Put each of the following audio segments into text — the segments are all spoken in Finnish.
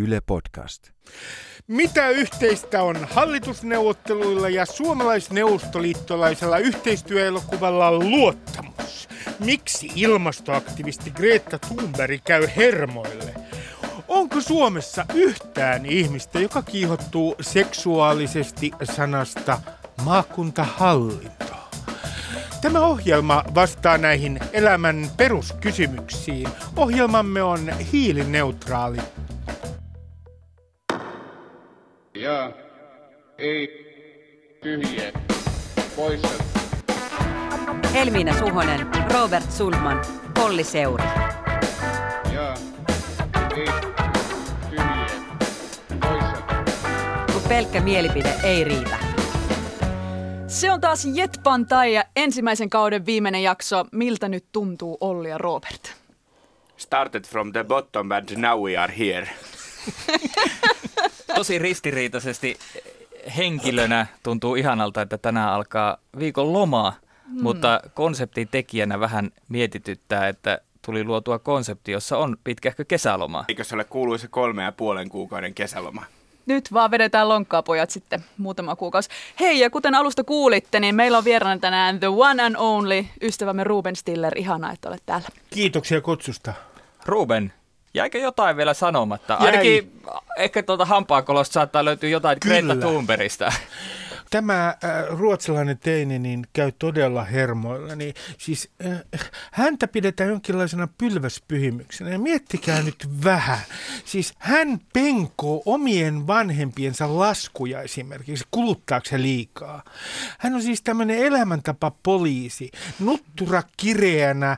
Yle Podcast. Mitä yhteistä on hallitusneuvotteluilla ja suomalaisneuvostoliittolaisella yhteistyöelokuvalla luottamus? Miksi ilmastoaktivisti Greta Thunberg käy hermoille? Onko Suomessa yhtään ihmistä, joka kiihottuu seksuaalisesti sanasta maakuntahallinto? Tämä ohjelma vastaa näihin elämän peruskysymyksiin. Ohjelmamme on hiilineutraali. Ja ei tyhjä poissa. Helmiina Suhonen, Robert Sulman, Polli Seuri. Ja ei tyhjä poissa. Kun pelkkä mielipide ei riitä. Se on taas Jetpantai ja ensimmäisen kauden viimeinen jakso. Miltä nyt tuntuu Olli ja Robert? Started from the bottom and now we are here. Tosi ristiriitaisesti henkilönä tuntuu ihanalta, että tänään alkaa viikon lomaa, hmm. mutta konseptin tekijänä vähän mietityttää, että tuli luotua konsepti, jossa on pitkähkö kesäloma. Eikö se ole kuuluisa kolme ja puolen kuukauden kesäloma? Nyt vaan vedetään lonkkaa pojat sitten muutama kuukausi. Hei, ja kuten alusta kuulitte, niin meillä on vieraana tänään the one and only ystävämme Ruben Stiller. Ihanaa, että olet täällä. Kiitoksia kutsusta. Ruben, jäikö jotain vielä sanomatta? Jäi. Ainakin ehkä tuolta hampaakolosta saattaa löytyä jotain Kyllä. Greta Thunbergista. Tämä äh, ruotsalainen teini niin käy todella hermoilla. Niin, siis, äh, häntä pidetään jonkinlaisena pylväspyhimyksenä. Ja miettikää nyt vähän. Siis hän penkoo omien vanhempiensa laskuja esimerkiksi, kuluttaako se liikaa. Hän on siis tämmöinen elämäntapa poliisi, nuttura kireänä,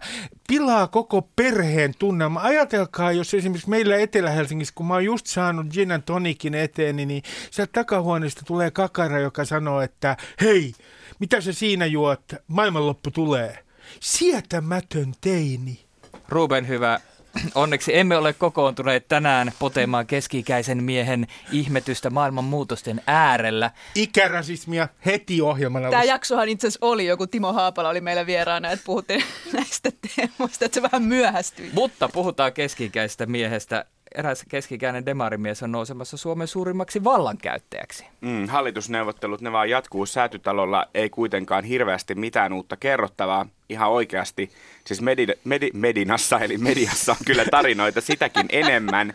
pilaa koko perheen tunnelma. Ajatelkaa, jos esimerkiksi meillä Etelä-Helsingissä, kun mä oon just saanut gin and tonicin eteeni, niin sieltä takahuoneesta tulee kakara, joka sanoo, että hei, mitä sä siinä juot, maailmanloppu tulee. Sietämätön teini. Ruben, hyvä. Onneksi emme ole kokoontuneet tänään potemaan keski-ikäisen miehen ihmetystä maailman muutosten äärellä. Ikärasismia heti ohjelman Tämä jaksohan itse asiassa oli joku Timo Haapala oli meillä vieraana, että puhuttiin näistä teemoista, että se vähän myöhästyi. Mutta puhutaan keski-ikäisestä miehestä. Eräs keski-ikäinen demarimies on nousemassa Suomen suurimmaksi vallankäyttäjäksi. Mm, hallitusneuvottelut, ne vaan jatkuu. Säätytalolla ei kuitenkaan hirveästi mitään uutta kerrottavaa. Ihan oikeasti, siis medi, medi, Medinassa eli mediassa on kyllä tarinoita sitäkin enemmän.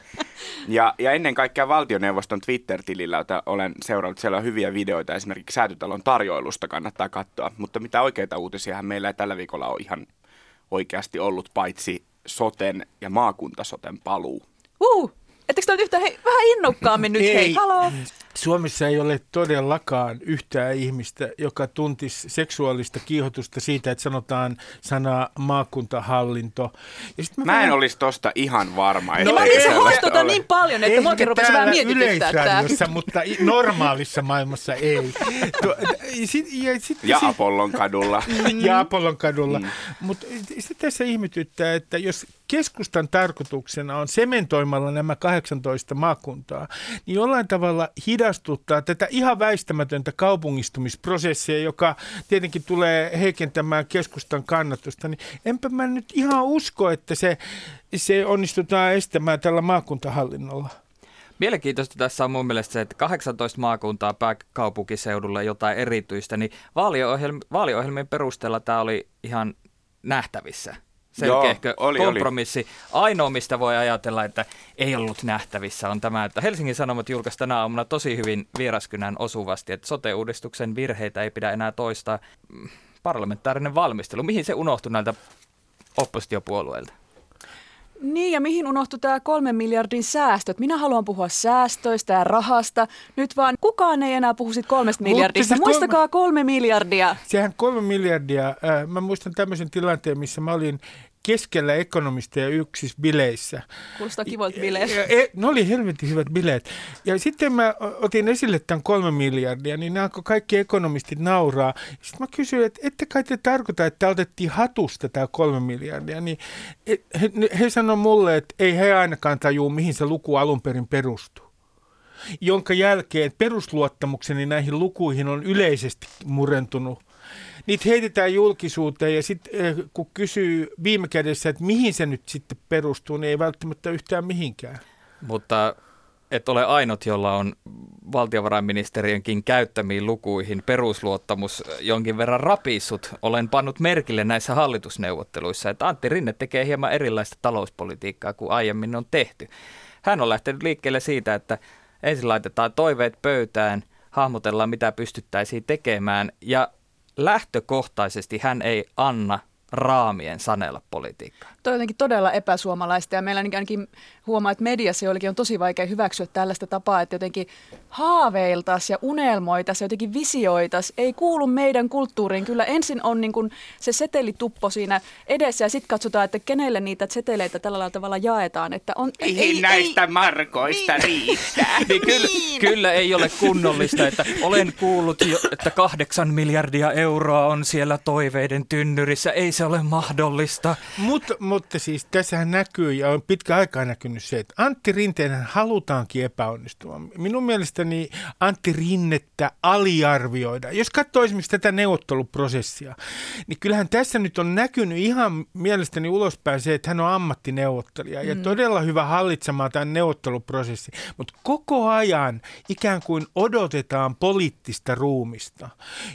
Ja, ja ennen kaikkea valtioneuvoston Twitter-tilillä, jota olen seurannut, siellä on hyviä videoita esimerkiksi Säätytalon tarjoilusta, kannattaa katsoa. Mutta mitä oikeita uutisia meillä ei tällä viikolla ole ihan oikeasti ollut, paitsi soten ja maakuntasoten paluu. Uh, ettekö te yhtään hei, vähän innokkaammin nyt? Hei, haloo. Suomessa ei ole todellakaan yhtään ihmistä, joka tuntisi seksuaalista kiihotusta siitä, että sanotaan sana maakuntahallinto. Ja sit Mä en vähän- olisi tosta ihan varma. No, mä hostota ole. niin paljon, että muakin rupesi vähän mietityttää tämä. mutta normaalissa maailmassa ei. Tuo, sit, ja sit, Ja sit- Apollon kadulla. ja Apollon kadulla. Mm. Mutta sitten tässä ihmetyttää, että jos keskustan tarkoituksena on sementoimalla nämä 18 maakuntaa, niin jollain tavalla hidastuttaa tätä ihan väistämätöntä kaupungistumisprosessia, joka tietenkin tulee heikentämään keskustan kannatusta, niin enpä mä nyt ihan usko, että se, se onnistutaan estämään tällä maakuntahallinnolla. Mielenkiintoista tässä on mun mielestä se, että 18 maakuntaa pääkaupunkiseudulla jotain erityistä, niin vaaliohjelm- vaaliohjelmien perusteella tämä oli ihan nähtävissä. Selkeähkö oli, oli. kompromissi. Ainoa, mistä voi ajatella, että ei ollut nähtävissä, on tämä, että Helsingin Sanomat julkaisi tänä aamuna tosi hyvin vieraskynän osuvasti, että sote-uudistuksen virheitä ei pidä enää toistaa. Parlamentaarinen valmistelu, mihin se unohtui näiltä oppositiopuolueilta? Niin, ja mihin unohtui tämä kolmen miljardin säästöt? Minä haluan puhua säästöistä ja rahasta. Nyt vaan kukaan ei enää puhu siitä kolmesta miljardista. siis kolme- Muistakaa kolme miljardia. Sehän kolme miljardia. Äh, mä muistan tämmöisen tilanteen, missä mä olin keskellä ekonomista ja yksissä bileissä. Kuulostaa kivoilta bileiltä. Ja, e, ne oli helvetin hyvät bileet. Ja sitten mä otin esille tämän kolme miljardia, niin nämä alkoi kaikki ekonomistit nauraa. Sitten mä kysyin, että ette kai te tarkoita, että otettiin hatusta tämä kolme miljardia. Niin he, he sanoivat mulle, että ei he ainakaan tajuu, mihin se luku alun perin perustuu jonka jälkeen perusluottamukseni näihin lukuihin on yleisesti murentunut. Niitä heitetään julkisuuteen ja sitten kun kysyy viime kädessä, että mihin se nyt sitten perustuu, niin ei välttämättä yhtään mihinkään. Mutta et ole ainut, jolla on valtiovarainministeriönkin käyttämiin lukuihin perusluottamus jonkin verran rapissut. Olen pannut merkille näissä hallitusneuvotteluissa, että Antti Rinne tekee hieman erilaista talouspolitiikkaa kuin aiemmin on tehty. Hän on lähtenyt liikkeelle siitä, että ensin laitetaan toiveet pöytään, hahmotellaan mitä pystyttäisiin tekemään ja lähtökohtaisesti hän ei anna raamien sanella politiikkaa. Toi on jotenkin todella epäsuomalaista ja meillä ainakin huomaa, että mediassa joillekin on tosi vaikea hyväksyä tällaista tapaa, että jotenkin haaveiltaisiin ja unelmoitaisiin, jotenkin visioitaisiin. Ei kuulu meidän kulttuuriin. Kyllä ensin on niin kuin se setelituppo siinä edessä ja sitten katsotaan, että kenelle niitä seteleitä tällä tavalla jaetaan. Että on, Mihin ei, näistä ei, markoista niin. riittää? niin kyllä, kyllä ei ole kunnollista, että olen kuullut jo, että kahdeksan miljardia euroa on siellä toiveiden tynnyrissä. Ei se ole mahdollista. Mut, mutta siis tässähän näkyy ja on pitkä aikaa näkynyt se, että Antti Rinteen halutaankin epäonnistua. Minun mielestäni Antti Rinnettä aliarvioida. Jos katsoo esimerkiksi tätä neuvotteluprosessia, niin kyllähän tässä nyt on näkynyt ihan mielestäni ulospäin se, että hän on ammattineuvottelija ja mm. todella hyvä hallitsemaan tämän neuvotteluprosessin. Mutta koko ajan ikään kuin odotetaan poliittista ruumista.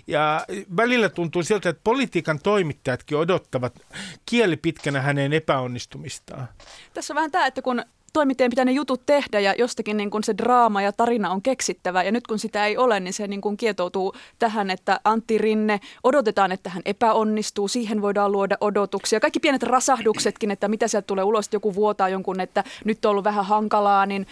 Ja välillä tuntuu siltä, että politiikan toimittajatkin odottavat kieli pitkänä hänen epäonnistumistaan. Tässä on vähän tämä, että kun toimittajien pitää ne jutut tehdä ja jostakin niin kun se draama ja tarina on keksittävä. Ja nyt kun sitä ei ole, niin se niin kun kietoutuu tähän, että Antti Rinne, odotetaan, että hän epäonnistuu, siihen voidaan luoda odotuksia. Kaikki pienet rasahduksetkin, että mitä sieltä tulee ulos, joku vuotaa jonkun, että nyt on ollut vähän hankalaa, niin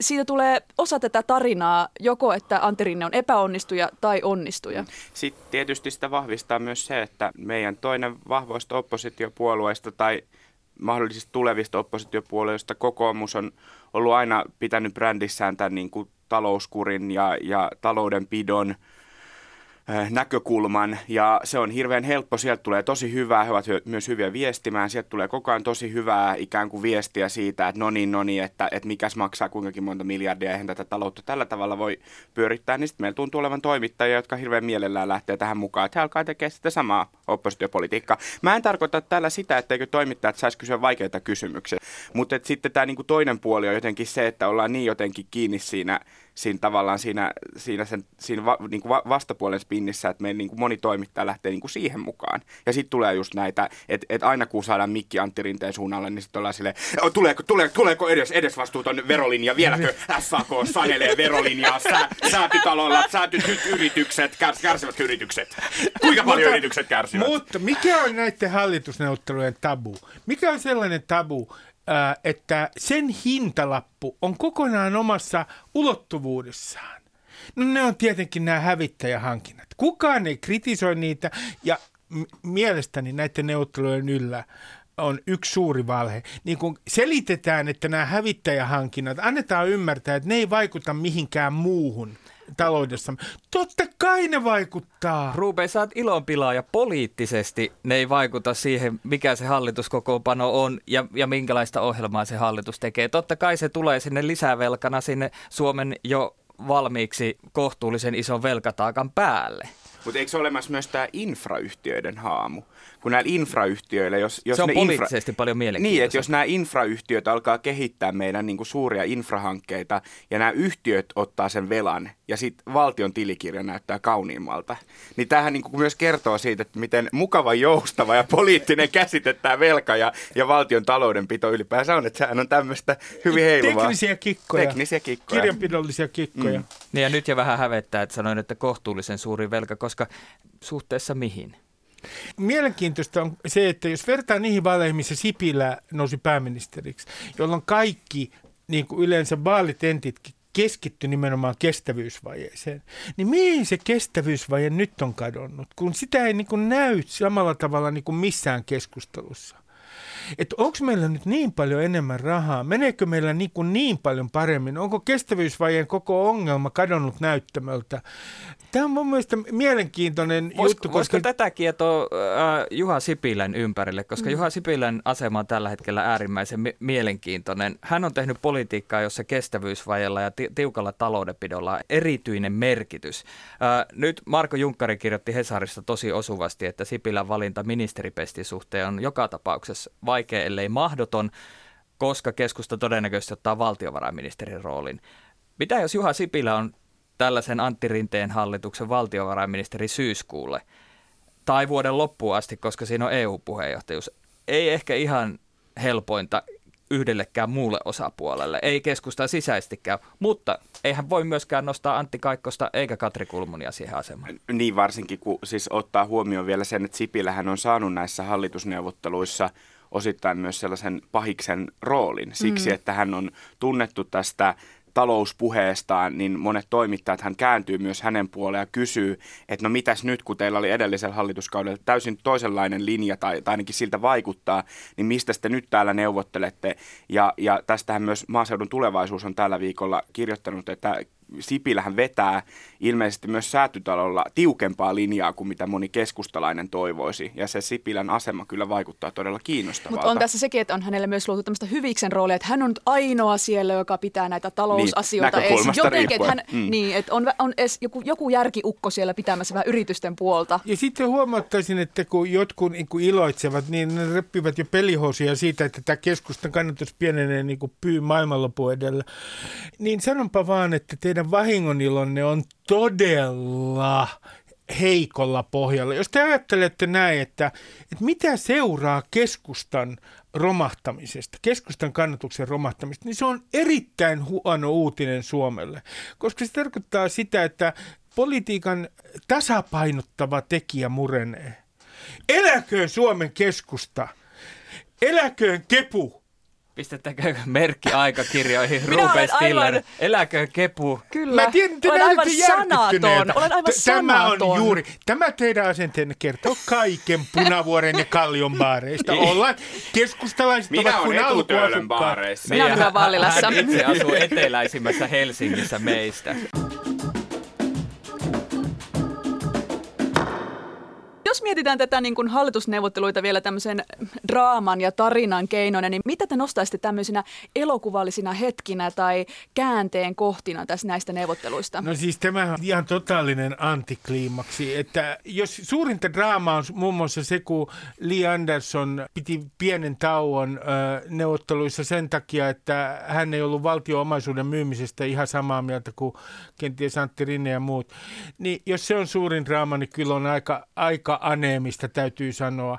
siitä tulee osa tätä tarinaa, joko että Antti Rinne on epäonnistuja tai onnistuja. Sitten tietysti sitä vahvistaa myös se, että meidän toinen vahvoista oppositiopuolueista tai mahdollisista tulevista oppositiopuolueista. Kokoomus on ollut aina pitänyt brändissään tämän niin kuin talouskurin ja, ja taloudenpidon näkökulman ja se on hirveän helppo. Sieltä tulee tosi hyvää, he ovat myös hyviä viestimään. Sieltä tulee koko ajan tosi hyvää ikään kuin viestiä siitä, että no niin, no niin, että, että mikäs maksaa kuinkakin monta miljardia, eihän tätä taloutta tällä tavalla voi pyörittää. Niin sitten meillä tuntuu olevan toimittajia, jotka hirveän mielellään lähtee tähän mukaan, että he alkaa tekemään sitä samaa oppositiopolitiikkaa. Mä en tarkoita tällä sitä, etteikö toimittajat saisi kysyä vaikeita kysymyksiä, mutta sitten tämä niinku toinen puoli on jotenkin se, että ollaan niin jotenkin kiinni siinä siinä tavallaan siinä, siinä, sen, siinä va, niin kuin vastapuolen spinnissä, että meidän niin kuin moni toimittaja lähtee niin kuin siihen mukaan. Ja sitten tulee just näitä, että, että aina kun saadaan mikki Antti Rinteen suunnalle, niin sitten ollaan silleen, tuleeko, tuleeko, tuleeko edes, edes vastuuton verolinja, vieläkö SAK sanelee verolinjaa, sä, säätytalolla, säätyt yritykset, kärs, kärsivät yritykset. Kuinka paljon mutta, yritykset kärsivät? Mutta mikä on näiden hallitusneuvottelujen tabu? Mikä on sellainen tabu, että sen hintalappu on kokonaan omassa ulottuvuudessaan. No ne on tietenkin nämä hävittäjähankinnat. Kukaan ei kritisoi niitä ja mielestäni näiden neuvottelujen yllä on yksi suuri valhe. Niin kun selitetään, että nämä hävittäjähankinnat, annetaan ymmärtää, että ne ei vaikuta mihinkään muuhun taloudessa. Totta kai ne vaikuttaa. Ruben, sä oot ja poliittisesti ne ei vaikuta siihen, mikä se hallituskokoonpano on ja, ja minkälaista ohjelmaa se hallitus tekee. Totta kai se tulee sinne lisävelkana sinne Suomen jo valmiiksi kohtuullisen ison velkataakan päälle. Mutta eikö se olemassa myös tämä infrayhtiöiden haamu? Kun näillä infrayhtiöillä, jos, jos se on ne poliittisesti infra... paljon mielenkiintoista. Niin, että jos nämä infrayhtiöt alkaa kehittää meidän niin kuin suuria infrahankkeita ja nämä yhtiöt ottaa sen velan ja sitten valtion tilikirja näyttää kauniimmalta, niin tämähän niin kuin myös kertoo siitä, että miten mukava, joustava ja poliittinen käsite tämä velka ja, ja valtion taloudenpito ylipäänsä on, että sehän on tämmöistä hyvin heiluvaa. Teknisiä kikkoja. Teknisiä kikkoja. Kirjanpidollisia kikkoja. Mm. Niin ja nyt jo vähän hävettää, että sanoin, että kohtuullisen suuri velka, koska suhteessa mihin? Mielenkiintoista on se, että jos vertaa niihin vaaleihin, missä Sipilä nousi pääministeriksi, jolloin kaikki niin kuin yleensä vaalitentitkin keskitty nimenomaan kestävyysvajeeseen, niin mihin se kestävyysvaje nyt on kadonnut, kun sitä ei niin kuin näy samalla tavalla niin kuin missään keskustelussa että onko meillä nyt niin paljon enemmän rahaa, meneekö meillä niin, kuin niin paljon paremmin, onko kestävyysvajeen koko ongelma kadonnut näyttämöltä. Tämä on mun mielestä mielenkiintoinen Vois, juttu. Koska... Voisiko tätä kietoa äh, Juha Sipilän ympärille, koska mm. Juha Sipilän asema on tällä hetkellä äärimmäisen mi- mielenkiintoinen. Hän on tehnyt politiikkaa, jossa kestävyysvajella ja ti- tiukalla taloudenpidolla on erityinen merkitys. Äh, nyt Marko Junkkari kirjoitti Hesarissa tosi osuvasti, että Sipilän valinta ministeripestin suhteen on joka tapauksessa vaikea, ellei mahdoton. koska keskusta todennäköisesti ottaa valtiovarainministerin roolin. Mitä jos Juha Sipilä on tällaisen Antti Rinteen hallituksen valtiovarainministeri syyskuulle tai vuoden loppuun asti, koska siinä on EU-puheenjohtajuus? Ei ehkä ihan helpointa yhdellekään muulle osapuolelle, ei keskusta sisäistikään, mutta eihän voi myöskään nostaa Antti Kaikkosta eikä Katri Kulmunia siihen asemaan. Niin varsinkin, kun siis ottaa huomioon vielä sen, että Sipilähän on saanut näissä hallitusneuvotteluissa osittain myös sellaisen pahiksen roolin siksi, mm. että hän on tunnettu tästä talouspuheestaan, niin monet toimittajat hän kääntyy myös hänen puoleen ja kysyy, että no mitäs nyt, kun teillä oli edellisellä hallituskaudella täysin toisenlainen linja tai, tai ainakin siltä vaikuttaa, niin mistä te nyt täällä neuvottelette? Ja, ja tästähän myös maaseudun tulevaisuus on tällä viikolla kirjoittanut, että Sipilähän vetää ilmeisesti myös säätytalolla tiukempaa linjaa kuin mitä moni keskustalainen toivoisi. Ja se Sipilän asema kyllä vaikuttaa todella kiinnostavalta. Mutta on tässä sekin, että on hänelle myös luotu tämmöistä hyviksen roolia, että hän on nyt ainoa siellä, joka pitää näitä talousasioita Niin, edes. näkökulmasta että hän. Mm. niin, että on, on edes joku, joku järkiukko siellä pitämässä vähän yritysten puolta. Ja sitten huomauttaisin, että kun jotkut niin kuin iloitsevat, niin ne reppivät jo pelihousuja siitä, että tämä keskustan kannatus pienenee niin kuin pyy maailmanlopun edellä. Niin sanonpa vaan, että teidän vahingonilonne on todella heikolla pohjalla. Jos te ajattelette näin, että, että mitä seuraa keskustan romahtamisesta, keskustan kannatuksen romahtamisesta, niin se on erittäin huono uutinen Suomelle, koska se tarkoittaa sitä, että politiikan tasapainottava tekijä murenee. Eläköön Suomen keskusta, eläköön kepu, Pistetäänkö merkki aikakirjoihin Ruben Stiller? aivan- Eläkö kepu? Kyllä. Mä tiedän, te olen aivan sanaton. Olen aivan Tämä on juuri, tämä teidän asenteenne kertoo kaiken Punavuoren ja Kallion baareista. Ollaan keskustalaiset Minä ovat olen kuin alkuasukkaat. baareissa. Minä olen Niin, Vallilassa. Hän itse asuu eteläisimmässä Helsingissä meistä. Mietitään tätä niin kuin hallitusneuvotteluita vielä tämmöisen draaman ja tarinan keinoina, niin mitä te nostaisitte tämmöisinä elokuvallisina hetkinä tai käänteen kohtina tässä näistä neuvotteluista? No siis tämä on ihan totaalinen antikliimaksi, että jos suurinta draamaa on muun muassa se, kun Lee Anderson piti pienen tauon ö, neuvotteluissa sen takia, että hän ei ollut valtio-omaisuuden myymisestä ihan samaa mieltä kuin kenties Antti Rinne ja muut, niin jos se on suurin draama, niin kyllä on aika, aika aneemista täytyy sanoa.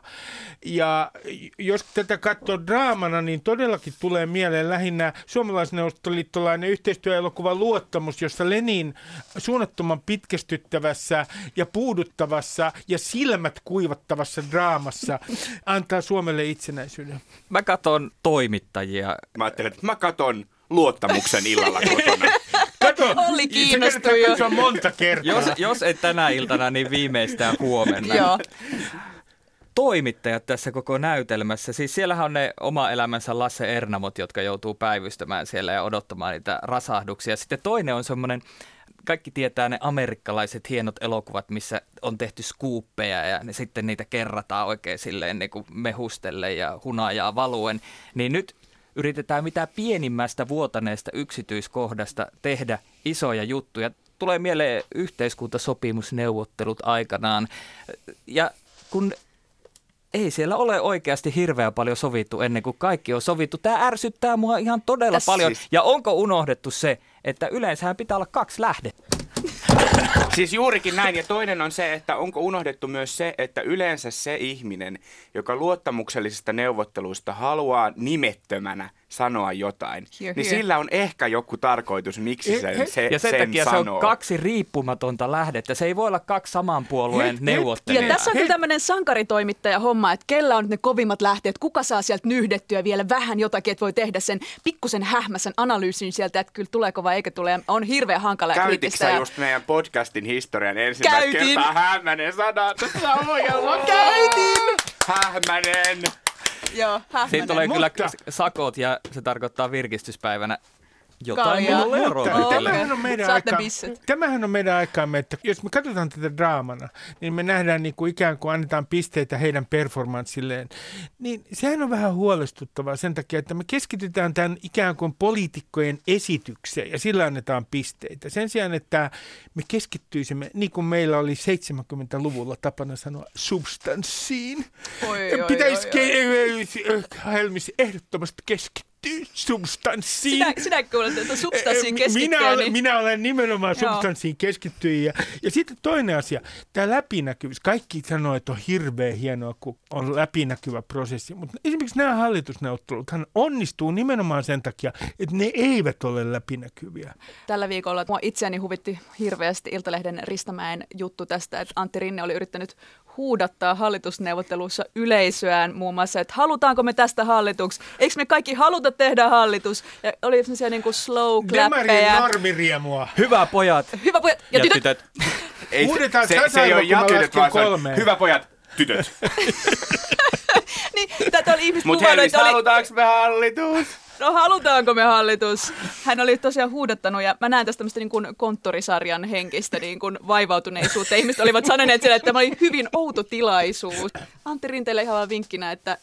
Ja jos tätä katsoo draamana, niin todellakin tulee mieleen lähinnä suomalaisneuvostoliittolainen yhteistyöelokuva Luottamus, jossa Lenin suunnattoman pitkästyttävässä ja puuduttavassa ja silmät kuivattavassa draamassa antaa Suomelle itsenäisyyden. Mä katson toimittajia. Mä ajattelin, että mä katon luottamuksen illalla kotona. Olli se kiinnostui jo. katsoa monta kertaa. Jos, jos ei tänä iltana, niin viimeistään huomenna. Joo. toimittajat tässä koko näytelmässä. Siis siellähän on ne oma elämänsä Lasse Ernamot, jotka joutuu päivystämään siellä ja odottamaan niitä rasahduksia. Sitten toinen on semmoinen, kaikki tietää ne amerikkalaiset hienot elokuvat, missä on tehty skuuppeja ja ne sitten niitä kerrataan oikein silleen niin kuin mehustellen ja hunajaa valuen. Niin nyt yritetään mitä pienimmästä vuotaneesta yksityiskohdasta tehdä isoja juttuja. Tulee mieleen yhteiskuntasopimusneuvottelut aikanaan. Ja kun ei siellä ole oikeasti hirveän paljon sovittu ennen kuin kaikki on sovittu. Tämä ärsyttää mua ihan todella Tässä paljon. siis- Ja onko unohdettu se, että yleensähän pitää olla kaksi lähdettä? Siis juurikin näin. Ja toinen on se, että onko unohdettu myös se, että yleensä se ihminen, joka luottamuksellisista neuvotteluista haluaa nimettömänä sanoa jotain, Hear, niin sillä on ehkä joku tarkoitus, miksi Eh, sen, eh. se, Ja sen, sen takia sanoo. se on kaksi riippumatonta lähdettä. Se ei voi olla kaksi saman puolueen he- Ja neuvottelijaa. tässä on kyllä tämmöinen sankaritoimittaja homma, että kellä on nyt ne kovimmat lähteet, kuka saa sieltä nyhdettyä vielä vähän jotakin, että voi tehdä sen pikkusen hähmäsen analyysin sieltä, että kyllä tuleeko vai eikö tule. On hirveän hankala Käytitkö kriittistä. sä ja- just meidän podcastin historian ensimmäistä Käytin. kertaa hämmänen sana tässä ohjelma? Käytin! Hämmänen! Joo, hähmänen. Siitä tulee Mutta- kyllä sakot ja se tarkoittaa virkistyspäivänä jotain Kaljaa. tämähän on meidän aika, bisset. tämähän on meidän aikaamme, että jos me katsotaan tätä draamana, niin me nähdään niin kuin ikään kuin annetaan pisteitä heidän performanssilleen. Niin sehän on vähän huolestuttavaa sen takia, että me keskitytään tämän ikään kuin poliitikkojen esitykseen ja sillä annetaan pisteitä. Sen sijaan, että me keskittyisimme, niin kuin meillä oli 70-luvulla tapana sanoa, substanssiin. Oi, oi, Pitäisi oi, oi. ke- Helmis ehdottomasti keskittyä. Substanssiin. Sinä, sinä kuulet, että substanssiin keskittyä. minä, olen, niin... minä olen nimenomaan substanssiin keskittyjä. Ja, ja sitten toinen asia, tämä läpinäkyvyys. Kaikki sanoo, että on hirveän hienoa, kun on läpinäkyvä prosessi. Mutta esimerkiksi nämä hallitusneuvotteluthan onnistuu nimenomaan sen takia, että ne eivät ole läpinäkyviä. Tällä viikolla mua itseäni huvitti hirveästi Iltalehden Ristamäen juttu tästä, että Antti Rinne oli yrittänyt huudattaa hallitusneuvotteluissa yleisöään muun muassa, että halutaanko me tästä hallituksi, eikö me kaikki haluta tehdä hallitus. Ja oli sellaisia niin kuin slow clappeja. normiriemua. Hyvä pojat Hyvä pojat. Ja, ja tytöt, tytöt. Ei, Huudetaan se, se ei tasa-arvo, ole jakenet, lasken vaan se on, kolmeen. hyvä pojat, tytöt. niin, tätä oli ihmiset Mutta Helvis, että oli, halutaanko me hallitus? No halutaanko me hallitus? Hän oli tosiaan huudattanut ja mä näen tästä tämmöistä niin kuin konttorisarjan henkistä niin kuin vaivautuneisuutta. Ihmiset olivat sanoneet siellä, että tämä oli hyvin outo tilaisuus. Antti Rinteelle ihan vaan vinkkinä, että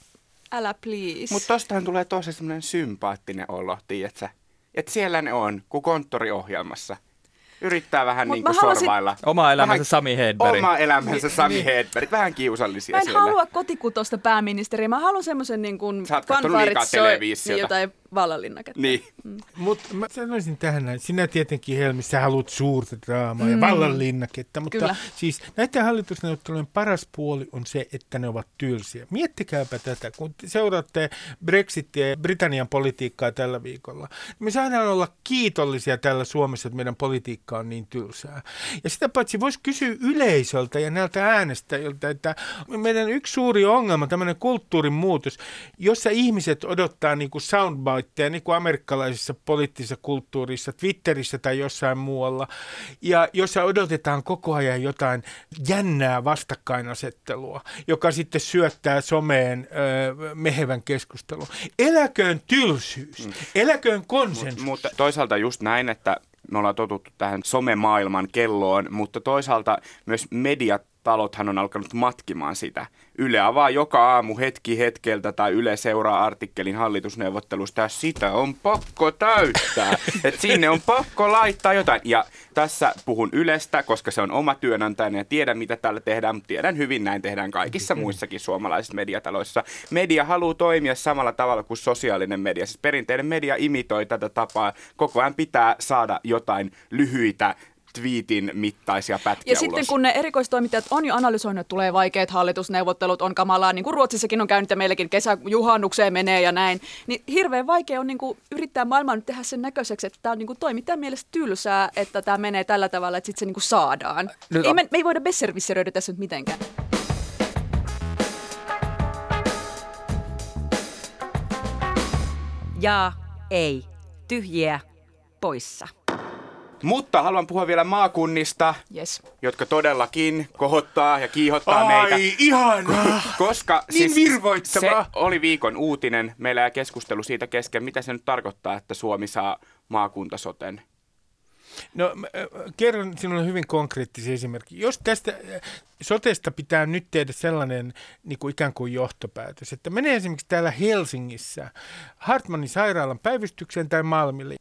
älä please. Mutta tostahan tulee tosi semmoinen sympaattinen olo, tiedätkö? Että siellä ne on, kuin konttoriohjelmassa. Yrittää vähän Mut niin kuin haluaisin- sorvailla. Oma elämänsä Vähän- Sami Hedberg. Oma elämänsä Sami Hedberg. Vähän kiusallisia Mä en siellä. halua kotikutosta pääministeriä. Mä haluan semmoisen niin kuin Sä oot kattonut liikaa televisiota. niin jotain vallanlinnaketta. Niin. Mutta mä sanoisin tähän näin, sinä tietenkin Helmi, sä haluat suurta draamaa ja vallanlinnaketta, mutta Kyllä. siis näiden hallitusneuvottelujen paras puoli on se, että ne ovat tylsiä. Miettikääpä tätä, kun te seuraatte Brexitia ja Britannian politiikkaa tällä viikolla. niin Me saadaan olla kiitollisia täällä Suomessa, että meidän politiikka on niin tylsää. Ja sitä paitsi voisi kysyä yleisöltä ja näiltä äänestäjiltä, että meidän yksi suuri ongelma, tämmöinen kulttuurin muutos, jossa ihmiset odottaa niin kuin soundbiteja, niin kuin amerikkalaisessa poliittisessa kulttuurissa, Twitterissä tai jossain muualla, ja jossa odotetaan koko ajan jotain jännää vastakkainasettelua, joka sitten syöttää someen ö, mehevän keskustelun. Eläköön tylsyys, eläköön konsensus. Mutta toisaalta just näin, että me ollaan totuttu tähän somemaailman kelloon, mutta toisaalta myös mediatalothan on alkanut matkimaan sitä. Yle avaa joka aamu hetki hetkeltä tai Yle seuraa artikkelin hallitusneuvottelusta ja sitä on pakko täyttää. Et sinne on pakko laittaa jotain. Ja tässä puhun Ylestä, koska se on oma työnantajani ja tiedän mitä täällä tehdään, mutta tiedän hyvin näin tehdään kaikissa muissakin suomalaisissa mediataloissa. Media haluaa toimia samalla tavalla kuin sosiaalinen media. Siis perinteinen media imitoi tätä tapaa. Koko ajan pitää saada jotain lyhyitä twiitin mittaisia pätkiä Ja sitten ulos. kun ne erikoistoimittajat on jo analysoinut, että tulee vaikeat hallitusneuvottelut, on kamalaa, niin kuin Ruotsissakin on käynyt ja meilläkin kesä juhannukseen menee ja näin, niin hirveän vaikea on niin kuin yrittää maailmaa nyt tehdä sen näköiseksi, että tämä on niin kuin toimittajan mielestä tylsää, että tämä menee tällä tavalla, että sitten se niin kuin saadaan. Nyt Ei on- me, me ei voida besservisseröidä tässä nyt mitenkään. Ja ei. Tyhjiä poissa. Mutta haluan puhua vielä maakunnista, Yes. jotka todellakin kohottaa ja kiihottaa meitä. Ai, ihanaa! Koska Niin siis se oli viikon uutinen. Meillä jäi keskustelu siitä kesken, mitä se nyt tarkoittaa, että Suomi saa maakuntasoten. No kerron sinulle hyvin konkreettisen esimerkin. Jos tästä sotesta pitää nyt tehdä sellainen niin kuin ikään kuin johtopäätös, että menee esimerkiksi täällä Helsingissä Hartmanin sairaalan päivystykseen tai Malmille,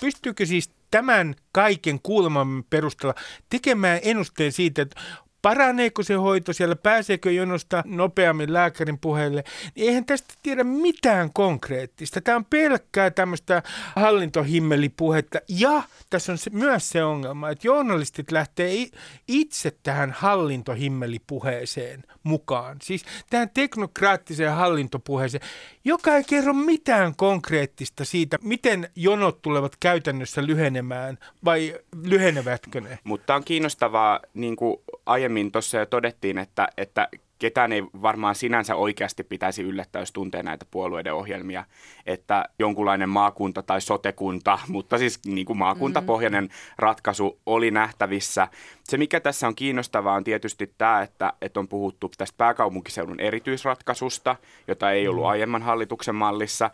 pystyykö siis tämän kaiken kuulemamme perusteella tekemään ennusteen siitä, että paraneeko se hoito siellä, pääseekö jonosta nopeammin lääkärin puheelle, niin eihän tästä tiedä mitään konkreettista. Tämä on pelkkää tämmöistä hallintohimmelipuhetta. Ja tässä on se, myös se ongelma, että journalistit lähtee itse tähän hallintohimmelipuheeseen mukaan. Siis tähän teknokraattiseen hallintopuheeseen, joka ei kerro mitään konkreettista siitä, miten jonot tulevat käytännössä lyhenemään vai lyhenevätkö ne. Mutta on kiinnostavaa, niin kuin aiemmin tuossa jo todettiin, että, että ketään ei varmaan sinänsä oikeasti pitäisi yllättää, jos tuntee näitä puolueiden ohjelmia, että jonkunlainen maakunta tai sotekunta, mutta siis niin kuin maakuntapohjainen ratkaisu oli nähtävissä. Se, mikä tässä on kiinnostavaa, on tietysti tämä, että, että on puhuttu tästä pääkaupunkiseudun erityisratkaisusta, jota ei ollut aiemman hallituksen mallissa.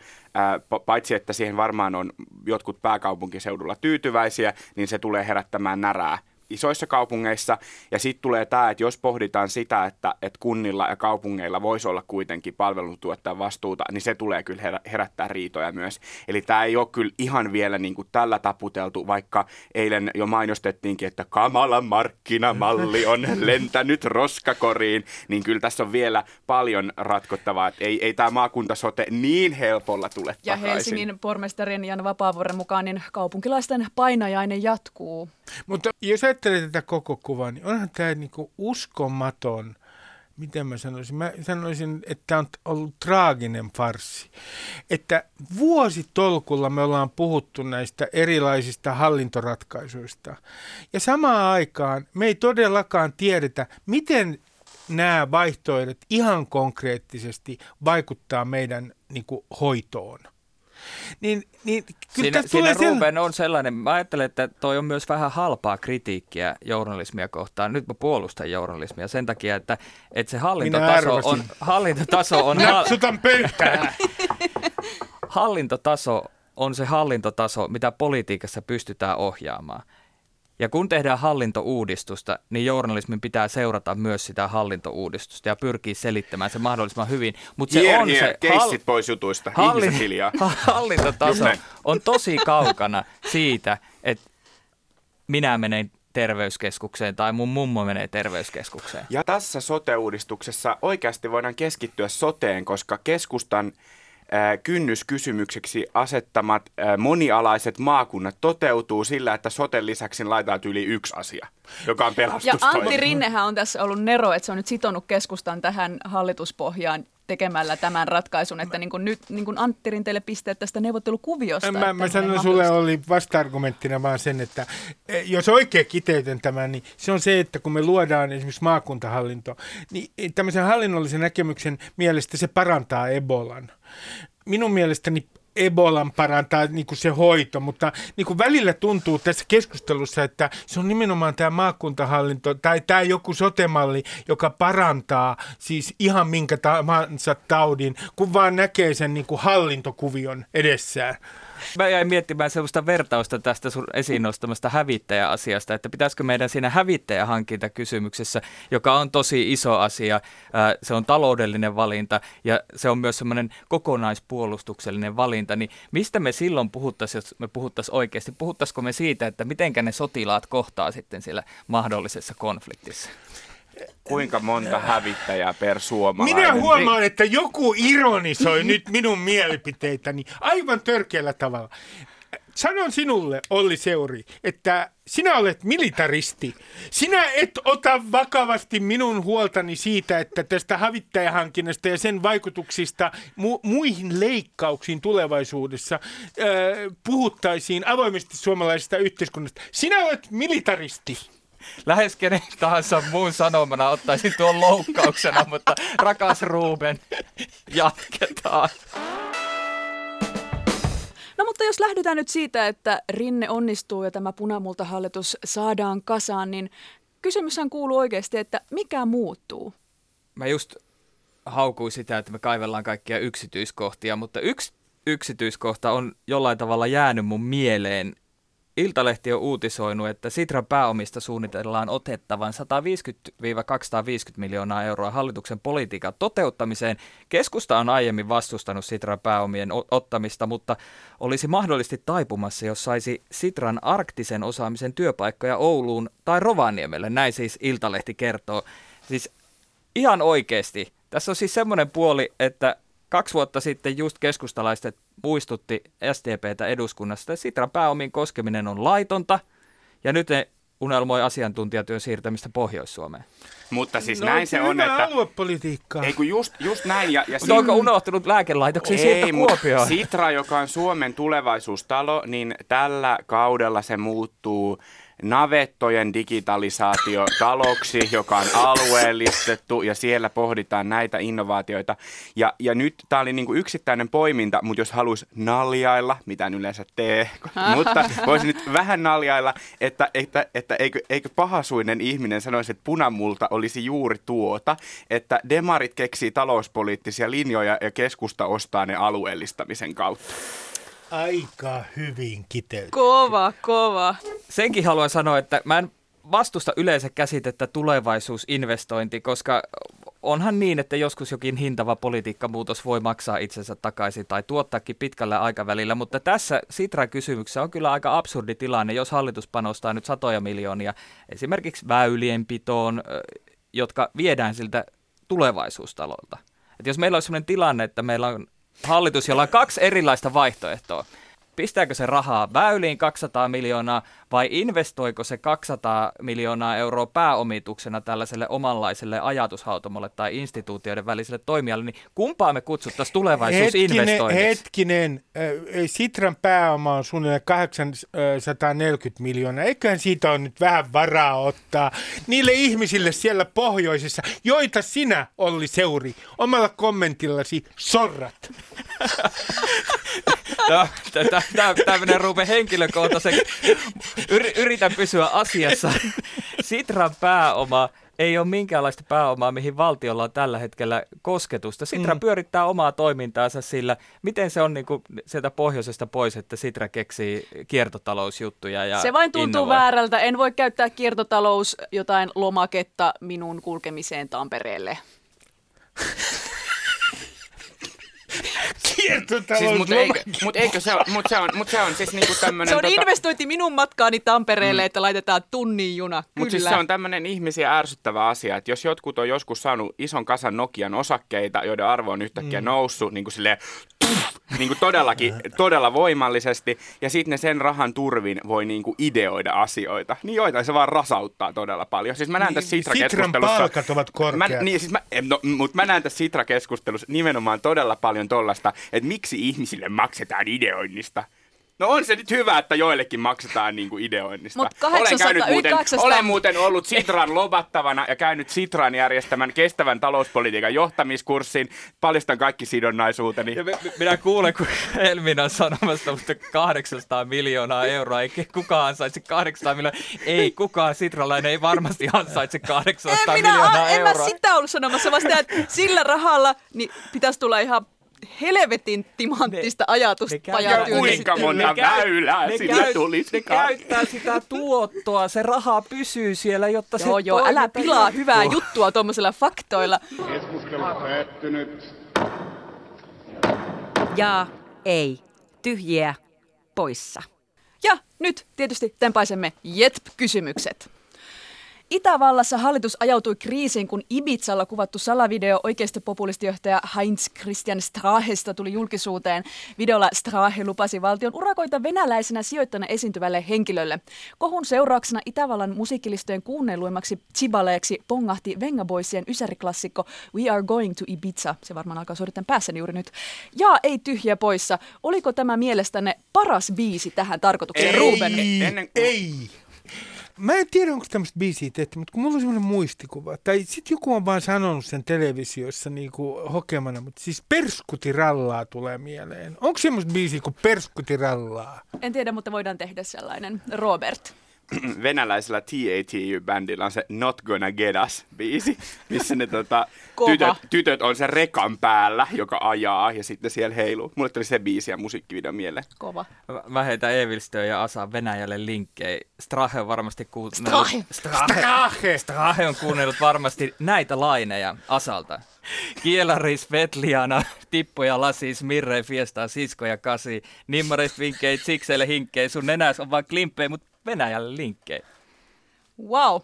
Paitsi, että siihen varmaan on jotkut pääkaupunkiseudulla tyytyväisiä, niin se tulee herättämään närää isoissa kaupungeissa. Ja sitten tulee tämä, että jos pohditaan sitä, että, että kunnilla ja kaupungeilla voisi olla kuitenkin palveluntuottajan vastuuta, niin se tulee kyllä herä- herättää riitoja myös. Eli tämä ei ole kyllä ihan vielä niin kuin tällä taputeltu, vaikka eilen jo mainostettiinkin, että kamala markkinamalli on lentänyt roskakoriin, niin kyllä tässä on vielä paljon ratkottavaa, että ei, ei tämä maakuntasote niin helpolla tule Ja takaisin. Helsingin pormestarin Jan Vapaavuoren mukaan niin kaupunkilaisten painajainen jatkuu. Mutta jos ajattelee tätä koko kuvaa, niin onhan tämä niinku uskomaton, miten mä sanoisin, mä sanoisin, että tämä on ollut traaginen farssi. Että vuositolkulla me ollaan puhuttu näistä erilaisista hallintoratkaisuista. Ja samaan aikaan me ei todellakaan tiedetä, miten nämä vaihtoehdot ihan konkreettisesti vaikuttaa meidän niin kuin, hoitoon. Niin, niin kyllä Siinä, siinä tulee Ruben on sellainen, mä ajattelen, että toi on myös vähän halpaa kritiikkiä journalismia kohtaan. Nyt mä puolustan journalismia sen takia, että, että se hallintotaso on, hallintotaso on, hal, Napsutan pöytää! hallintotaso on se hallintotaso, mitä politiikassa pystytään ohjaamaan. Ja kun tehdään hallintouudistusta, niin journalismin pitää seurata myös sitä hallintouudistusta ja pyrkiä selittämään se mahdollisimman hyvin. Mutta se on here, se keissit pois jutuista, ihmiset hiljaa. Hallintotaso on tosi kaukana siitä, että minä menen terveyskeskukseen tai mun mummo menee terveyskeskukseen. Ja tässä sote-uudistuksessa oikeasti voidaan keskittyä soteen, koska keskustan kynnyskysymykseksi asettamat ää, monialaiset maakunnat toteutuu sillä, että soten lisäksi laitetaan yli yksi asia, joka on Ja pelastustoimi. Antti Rinnehän on tässä ollut nero, että se on nyt sitonut keskustan tähän hallituspohjaan tekemällä tämän ratkaisun, että niin kuin nyt niin kuin Antti Rinteelle pisteet tästä neuvottelukuviosta. Mä, että mä sanon ei sulle oli vasta-argumenttina vaan sen, että eh, jos oikein kiteytän tämän, niin se on se, että kun me luodaan esimerkiksi maakuntahallinto, niin tämmöisen hallinnollisen näkemyksen mielestä se parantaa Ebolan. Minun mielestäni Ebolan parantaa niin kuin se hoito, mutta niin kuin välillä tuntuu tässä keskustelussa, että se on nimenomaan tämä maakuntahallinto tai tämä joku sotemalli, joka parantaa siis ihan minkä tahansa taudin, kun vaan näkee sen niin kuin hallintokuvion edessään. Mä jäin miettimään sellaista vertausta tästä sun esiin nostamasta hävittäjäasiasta, että pitäisikö meidän siinä hävittäjähankintakysymyksessä, joka on tosi iso asia, se on taloudellinen valinta ja se on myös semmoinen kokonaispuolustuksellinen valinta, niin mistä me silloin puhuttaisiin, jos me puhuttaisiin oikeasti? Puhuttaisiko me siitä, että mitenkä ne sotilaat kohtaa sitten siellä mahdollisessa konfliktissa? Kuinka monta hävittäjää per suomalainen? Minä huomaan, että joku ironisoi nyt minun mielipiteitäni aivan törkeällä tavalla. Sanon sinulle, Olli Seuri, että sinä olet militaristi. Sinä et ota vakavasti minun huoltani siitä, että tästä hävittäjähankinnasta ja sen vaikutuksista mu- muihin leikkauksiin tulevaisuudessa äh, puhuttaisiin avoimesti suomalaisesta yhteiskunnasta. Sinä olet militaristi. Lähes kenen tahansa muun sanomana ottaisin tuon loukkauksena, mutta rakas Ruben, jatketaan. No mutta jos lähdetään nyt siitä, että Rinne onnistuu ja tämä punamultahallitus saadaan kasaan, niin kysymyshän kuuluu oikeasti, että mikä muuttuu? Mä just haukuin sitä, että me kaivellaan kaikkia yksityiskohtia, mutta yksi yksityiskohta on jollain tavalla jäänyt mun mieleen. Iltalehti on uutisoinut, että Sitran pääomista suunnitellaan otettavan 150-250 miljoonaa euroa hallituksen politiikan toteuttamiseen. Keskusta on aiemmin vastustanut Sitran pääomien ottamista, mutta olisi mahdollisesti taipumassa, jos saisi Sitran arktisen osaamisen työpaikkoja Ouluun tai Rovaniemelle. Näin siis Iltalehti kertoo. Siis ihan oikeasti. Tässä on siis semmoinen puoli, että kaksi vuotta sitten just keskustalaiset muistutti SDPtä eduskunnasta, että Sitran pääomiin koskeminen on laitonta, ja nyt ne unelmoi asiantuntijatyön siirtämistä Pohjois-Suomeen. Mutta siis näin se on, No, että... aluepolitiikkaa. Ei kun just, just näin. Ja, ja Mutta onko unohtunut lääkelaitoksen siirto Kuopioon? Sitra, joka on Suomen tulevaisuustalo, niin tällä kaudella se muuttuu navettojen digitalisaatio taloksi, joka on alueellistettu ja siellä pohditaan näitä innovaatioita. Ja, ja nyt tämä oli niinku yksittäinen poiminta, mutta jos haluaisi naljailla, mitä en yleensä tee, mutta voisi nyt vähän naljailla, että, että, että eikö, eikö pahasuinen ihminen sanoisi, että punamulta olisi juuri tuota, että demarit keksii talouspoliittisia linjoja ja keskusta ostaa ne alueellistamisen kautta. Aika hyvin kiteytetty. Kova, kova. Senkin haluan sanoa, että mä en vastusta yleensä käsitettä tulevaisuusinvestointi, koska onhan niin, että joskus jokin hintava politiikkamuutos voi maksaa itsensä takaisin tai tuottaakin pitkällä aikavälillä, mutta tässä Sitra-kysymyksessä on kyllä aika absurdi tilanne, jos hallitus panostaa nyt satoja miljoonia esimerkiksi väylienpitoon, jotka viedään siltä tulevaisuustalolta. Et jos meillä olisi sellainen tilanne, että meillä on hallitus, jolla on kaksi erilaista vaihtoehtoa, pistääkö se rahaa väyliin 200 miljoonaa vai investoiko se 200 miljoonaa euroa pääomituksena tällaiselle omanlaiselle ajatushautomolle tai instituutioiden väliselle toimijalle, niin kumpaa me kutsuttaisiin tulevaisuusinvestoinniksi? Hetkinen, hetkinen. Sitran pääoma on suunnilleen 840 miljoonaa. Eiköhän siitä on nyt vähän varaa ottaa niille ihmisille siellä pohjoisessa, joita sinä, Olli Seuri, omalla kommentillasi sorrat. Tämä menee rupe henkilökohtaiseksi. Yritän pysyä asiassa. Sitran pääoma ei ole minkäänlaista pääomaa, mihin valtiolla on tällä hetkellä kosketusta. Sitra mm. pyörittää omaa toimintaansa sillä, miten se on niin kuin sieltä pohjoisesta pois, että Sitra keksii kiertotalousjuttuja. Ja se vain tuntuu innovoi. väärältä. En voi käyttää kiertotalous jotain lomaketta minun kulkemiseen Tampereelle. Kiertotalous Siis, mutta eikö, mut eikö se, on, mut se on, mut se on siis niinku tämmönen... Se on tota, investointi minun matkaani Tampereelle, mm. että laitetaan tunnin juna. Kyllä. Mutta siis se on tämmöinen ihmisiä ärsyttävä asia, että jos jotkut on joskus saanut ison kasan Nokian osakkeita, joiden arvo on yhtäkkiä mm. noussut niin kuin silleen, niin kuin todellakin, todella voimallisesti, ja sitten ne sen rahan turvin voi niin kuin ideoida asioita, niin joita se vaan rasauttaa todella paljon. Siis mä näen tässä Sitran Sitra-keskustelussa... palkat ovat korkeat. Mä, niin, siis mä, no, mutta mä näen tässä Sitra-keskustelussa nimenomaan todella paljon tollasta, että miksi ihmisille maksetaan ideoinnista. No on se nyt hyvä, että joillekin maksetaan niin kuin ideoinnista. Mut 800, olen, käynyt muuten, 800. olen muuten ollut Sitran lobattavana ja käynyt Sitran järjestämän kestävän talouspolitiikan johtamiskurssin. Paljastan kaikki sidonnaisuuteni. Ja minä kuulen, kun Elmin on sanomassa, mutta 800 miljoonaa euroa, ei kukaan ansaitse 800 miljoonaa. Ei kukaan sitralainen ei varmasti ansaitse 800 en minä, miljoonaa en euroa. mä sitä ollut sanomassa, vaan sitä, että sillä rahalla niin pitäisi tulla ihan helvetin timanttista ajatusta ne käy- Ja kuinka monta Ne väylää ne sillä käy- tulisi Ne käyttää sitä tuottoa, se raha pysyy siellä, jotta se Joo, joo, älä pilaa hyvää juttua tuommoisilla faktoilla. Keskustelu päättynyt. Ja ei. Tyhjiä poissa. Ja nyt tietysti tempaisemme JETP-kysymykset. Itävallassa hallitus ajautui kriisiin, kun Ibizalla kuvattu salavideo oikeistopopulistijohtaja Heinz Christian Strahesta tuli julkisuuteen. Videolla Strahe lupasi valtion urakoita venäläisenä sijoittana esiintyvälle henkilölle. Kohun seurauksena Itävallan musiikkilistojen kuunnelluimmaksi chibaleeksi pongahti Venga Boysien ysäriklassikko We Are Going to Ibiza. Se varmaan alkaa suorittaa päässäni juuri nyt. Ja ei tyhjä poissa. Oliko tämä mielestänne paras biisi tähän tarkoitukseen, Ruben? Ei, Ennen kuin- ei. Mä en tiedä, onko tämmöistä biisiä tehty, mutta kun mulla on semmoinen muistikuva, tai sitten joku on vaan sanonut sen televisiossa niinku hokemana, mutta siis Perskutirallaa tulee mieleen. Onko semmoista biisiä kuin Perskutirallaa? En tiedä, mutta voidaan tehdä sellainen. Robert. venäläisellä TATU-bändillä on se Not Gonna Get Us biisi, missä ne tota, tytöt, tytöt, on sen rekan päällä, joka ajaa ja sitten siellä heiluu. Mulle tuli se biisi ja musiikkivideo mieleen. Kova. Mä- heitän Evilstöön ja Asa Venäjälle linkkejä. Strahe on varmasti kuunnellut... Strahe. Strahe. Strahe. Strahe on kuunnellut varmasti näitä laineja Asalta. Kielari, Svetliana, Tippoja, Lasis, Mirre, Fiesta, Sisko ja Kasi, Nimmareis, vinkkei, Sikseille, hinkkei, sun nenäs on vaan klimppejä, mutta Venäjälle linkkejä. Wow.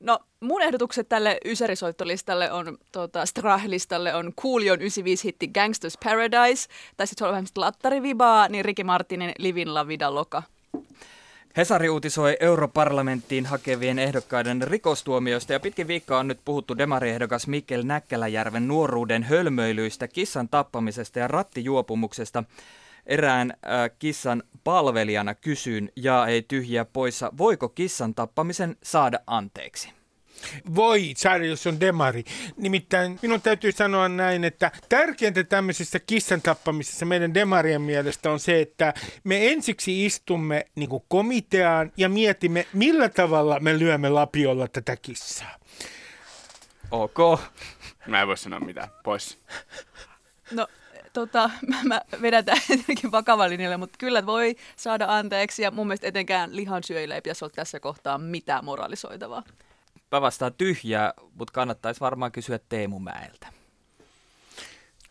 No mun ehdotukset tälle ysärisoittolistalle on, tota, Strah-listalle on Coolion 95 hitti Gangsters Paradise, tai sitten se on vähän lattarivibaa, niin Ricky Martinin Livin La Vida Loca. Hesari uutisoi europarlamenttiin hakevien ehdokkaiden rikostuomioista ja pitkin viikkoa on nyt puhuttu demariehdokas Mikkel Näkkäläjärven nuoruuden hölmöilyistä, kissan tappamisesta ja rattijuopumuksesta. Erään äh, kissan palvelijana kysyn ja ei tyhjiä poissa, voiko kissan tappamisen saada anteeksi? Voi saada, jos on demari. Nimittäin minun täytyy sanoa näin, että tärkeintä tämmöisessä kissan tappamisessa meidän demarien mielestä on se, että me ensiksi istumme niin kuin komiteaan ja mietimme, millä tavalla me lyömme lapiolla tätä kissaa. Ok. Mä en voi sanoa mitään. Pois. No, tota, mä, mä vedän tämän jotenkin vakava linjalle, mutta kyllä voi saada anteeksi ja mun mielestä etenkään lihansyöjille ei pitäisi olla tässä kohtaa mitään moralisoitavaa. Mä vastaan tyhjää, mutta kannattaisi varmaan kysyä Teemu Mäeltä.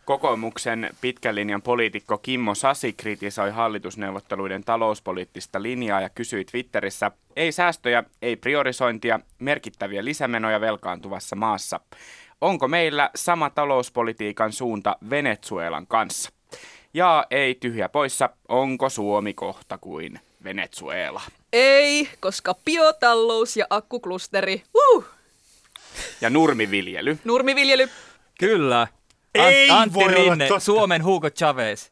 Kokoomuksen pitkän linjan poliitikko Kimmo Sasi kritisoi hallitusneuvotteluiden talouspoliittista linjaa ja kysyi Twitterissä, ei säästöjä, ei priorisointia, merkittäviä lisämenoja velkaantuvassa maassa. Onko meillä sama talouspolitiikan suunta Venezuelan kanssa? Ja ei tyhjä poissa, onko Suomi kohta kuin Venezuela? Ei, koska biotalous ja akkuklusteri, uh, Ja nurmiviljely. nurmiviljely, Kyllä. Ei Antti voi olla Rinne, totta. Suomen Hugo Chavez.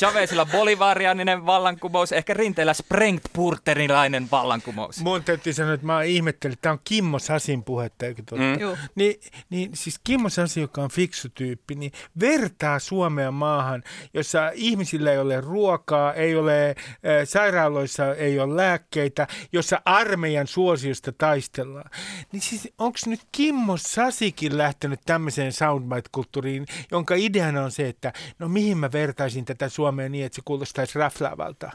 Chavezilla bolivarianinen vallankumous, ehkä Rinteellä Sprengtpurterilainen vallankumous. Mun täytyy sanoa, että mä ihmettelin, että tämä on Kimmo Sasin puhetta, eikö totta? Mm. Joo. Niin, niin siis Kimmo Sasi, joka on fiksu tyyppi, niin vertaa Suomea maahan, jossa ihmisillä ei ole ruokaa, ei ole äh, sairaaloissa ei ole lääkkeitä, jossa armeijan suosiosta taistellaan. Niin siis onko nyt Kimmo Sasikin lähtenyt tämmöiseen soundbite-kulttuuriin, jonka ideana on se, että no mihin mä vertaisin tätä Suomea niin, että se kuulostaisi raflaavalta?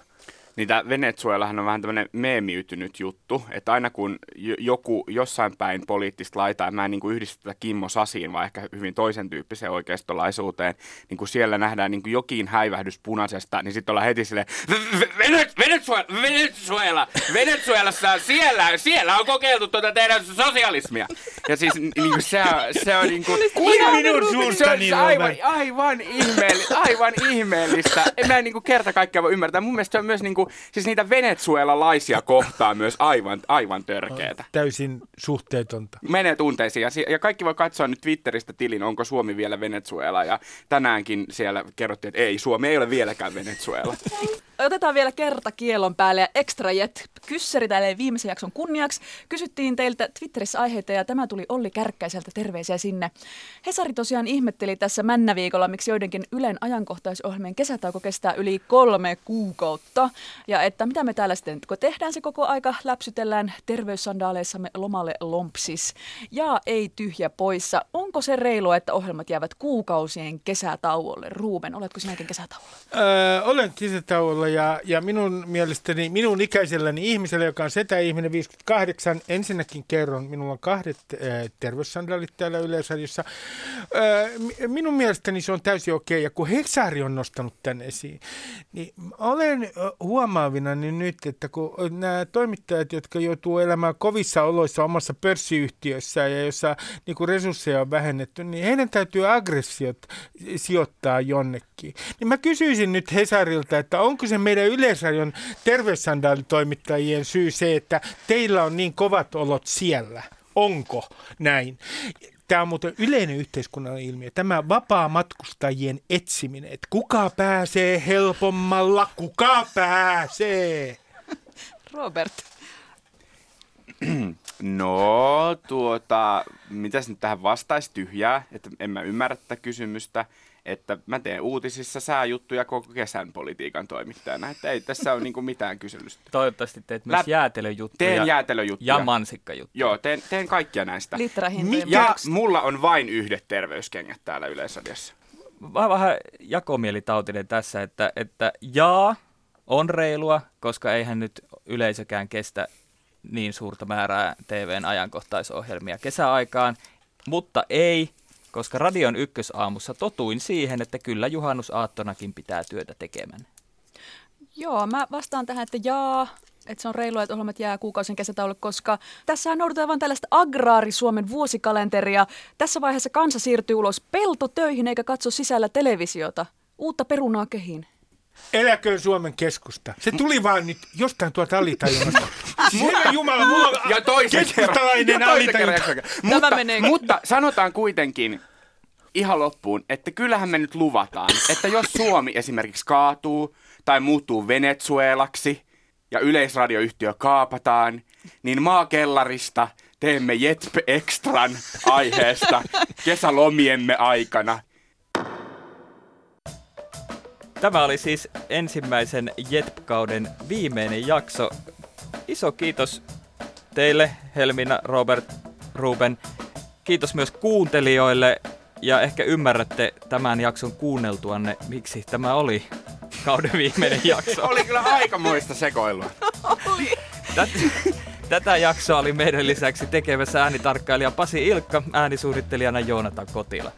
Niin tämä Venezuelahan on vähän tämmöinen meemiytynyt juttu, että aina kun joku jossain päin poliittista laitaa, mä en niin kuin yhdistä tätä Kimmo Sasiin, vaan ehkä hyvin toisen tyyppiseen oikeistolaisuuteen, niin kun siellä nähdään niin kuin jokin häivähdys punaisesta, niin sitten ollaan heti silleen, "V- v- Vene- Venezuela, Venezuela, Venezuelassa, siellä, siellä on kokeiltu tuota teidän sosialismia. Ja siis niin kuin se, on- se on niin kuin, Kuinka minun on aivan, aivan, ihmeellistä, aivan ihmeellistä. En mä niin kuin kerta kaikkiaan voi ymmärtää. Mun mielestä se on myös niin kuin, siis niitä venezuelalaisia kohtaan myös aivan, aivan törkeetä. Täysin suhteetonta. Menee tunteisiin ja, si- ja kaikki voi katsoa nyt Twitteristä tilin, onko Suomi vielä Venezuela. Ja tänäänkin siellä kerrottiin, että ei, Suomi ei ole vieläkään Venezuela. Otetaan vielä kerta kielon päälle ja extra jet kyssäri tälle viimeisen jakson kunniaksi. Kysyttiin teiltä Twitterissä aiheita ja tämä tuli Olli Kärkkäiseltä terveisiä sinne. Hesari tosiaan ihmetteli tässä männäviikolla, miksi joidenkin Ylen ajankohtaisohjelmien kesätauko kestää yli kolme kuukautta. Ja että mitä me täällä sitten, kun tehdään se koko aika, läpsytellään terveyssandaaleissamme lomalle lompsis. Ja ei tyhjä poissa. Onko se reilua, että ohjelmat jäävät kuukausien kesätauolle? Ruuben, oletko sinäkin kesätauolla? Öö, olen kesätauolla ja, ja minun mielestäni, minun ikäiselläni ihmisellä, joka on setä-ihminen 58, ensinnäkin kerron, minulla on kahdet äh, terveyssandaalit täällä Yleisradiossa. Öö, mi- minun mielestäni se on täysin okei, ja kun Hesari on nostanut tämän esiin, niin olen ö, huomaavinani nyt, että kun nämä toimittajat, jotka joutuu elämään kovissa oloissa omassa pörssiyhtiössään ja jossa niin kuin resursseja on vähennetty, niin heidän täytyy aggressiot sijoittaa jonnekin. Niin mä kysyisin nyt Hesarilta, että onko se meidän Yleisradion terveyssandaalitoimittajien syy se, että teillä on niin kovat olot siellä? Onko näin? Tämä on muuten yleinen yhteiskunnallinen ilmiö. Tämä vapaa matkustajien etsiminen, että kuka pääsee helpommalla, kuka pääsee. Robert. No, tuota, mitäs nyt tähän vastaisi tyhjää, että en mä ymmärrä tätä kysymystä, että mä teen uutisissa sääjuttuja koko kesän politiikan toimittajana, että ei tässä ole niinku mitään kysymystä. Toivottavasti teet myös Läp- jäätelöjuttuja Teen jäätelöjuttuja. ja mansikkajuttuja. Joo, teen, teen kaikkia näistä. Litrahintojen Ja mulla on vain yhdet terveyskengät täällä Yleisradiossa. Mä oon vähän jakomielitautinen tässä, että, että jaa, on reilua, koska eihän nyt yleisökään kestä niin suurta määrää TVn ajankohtaisohjelmia kesäaikaan, mutta ei, koska radion ykkösaamussa totuin siihen, että kyllä juhannusaattonakin pitää työtä tekemään. Joo, mä vastaan tähän, että jaa, että se on reilua, että ohjelmat jää kuukausien kesätauolle, koska tässä noudatetaan vain tällaista agraari-Suomen vuosikalenteria. Tässä vaiheessa kansa siirtyy ulos peltotöihin eikä katso sisällä televisiota. Uutta perunaa kehiin. Eläköön Suomen keskusta. Se tuli vaan nyt jostain tuolta alitajunnasta. Siis herra Jumala, mulla on Ja toisen keskustalainen kerran. Ja toisen kerran. Mutta, menee- mutta sanotaan kuitenkin ihan loppuun, että kyllähän me nyt luvataan, että jos Suomi esimerkiksi kaatuu tai muuttuu Venezuelaksi ja yleisradioyhtiö kaapataan, niin maakellarista teemme Jetpe Extran aiheesta kesälomiemme aikana. Tämä oli siis ensimmäisen Jetp-kauden viimeinen jakso. Iso kiitos teille, Helmina, Robert, Ruben. Kiitos myös kuuntelijoille. Ja ehkä ymmärrätte tämän jakson kuunneltuanne, miksi tämä oli kauden viimeinen jakso. Oli kyllä aikamoista sekoilua. Tät, tätä jaksoa oli meidän lisäksi tekemässä äänitarkkailija Pasi Ilkka, äänisuunnittelijana Joonatan Kotila.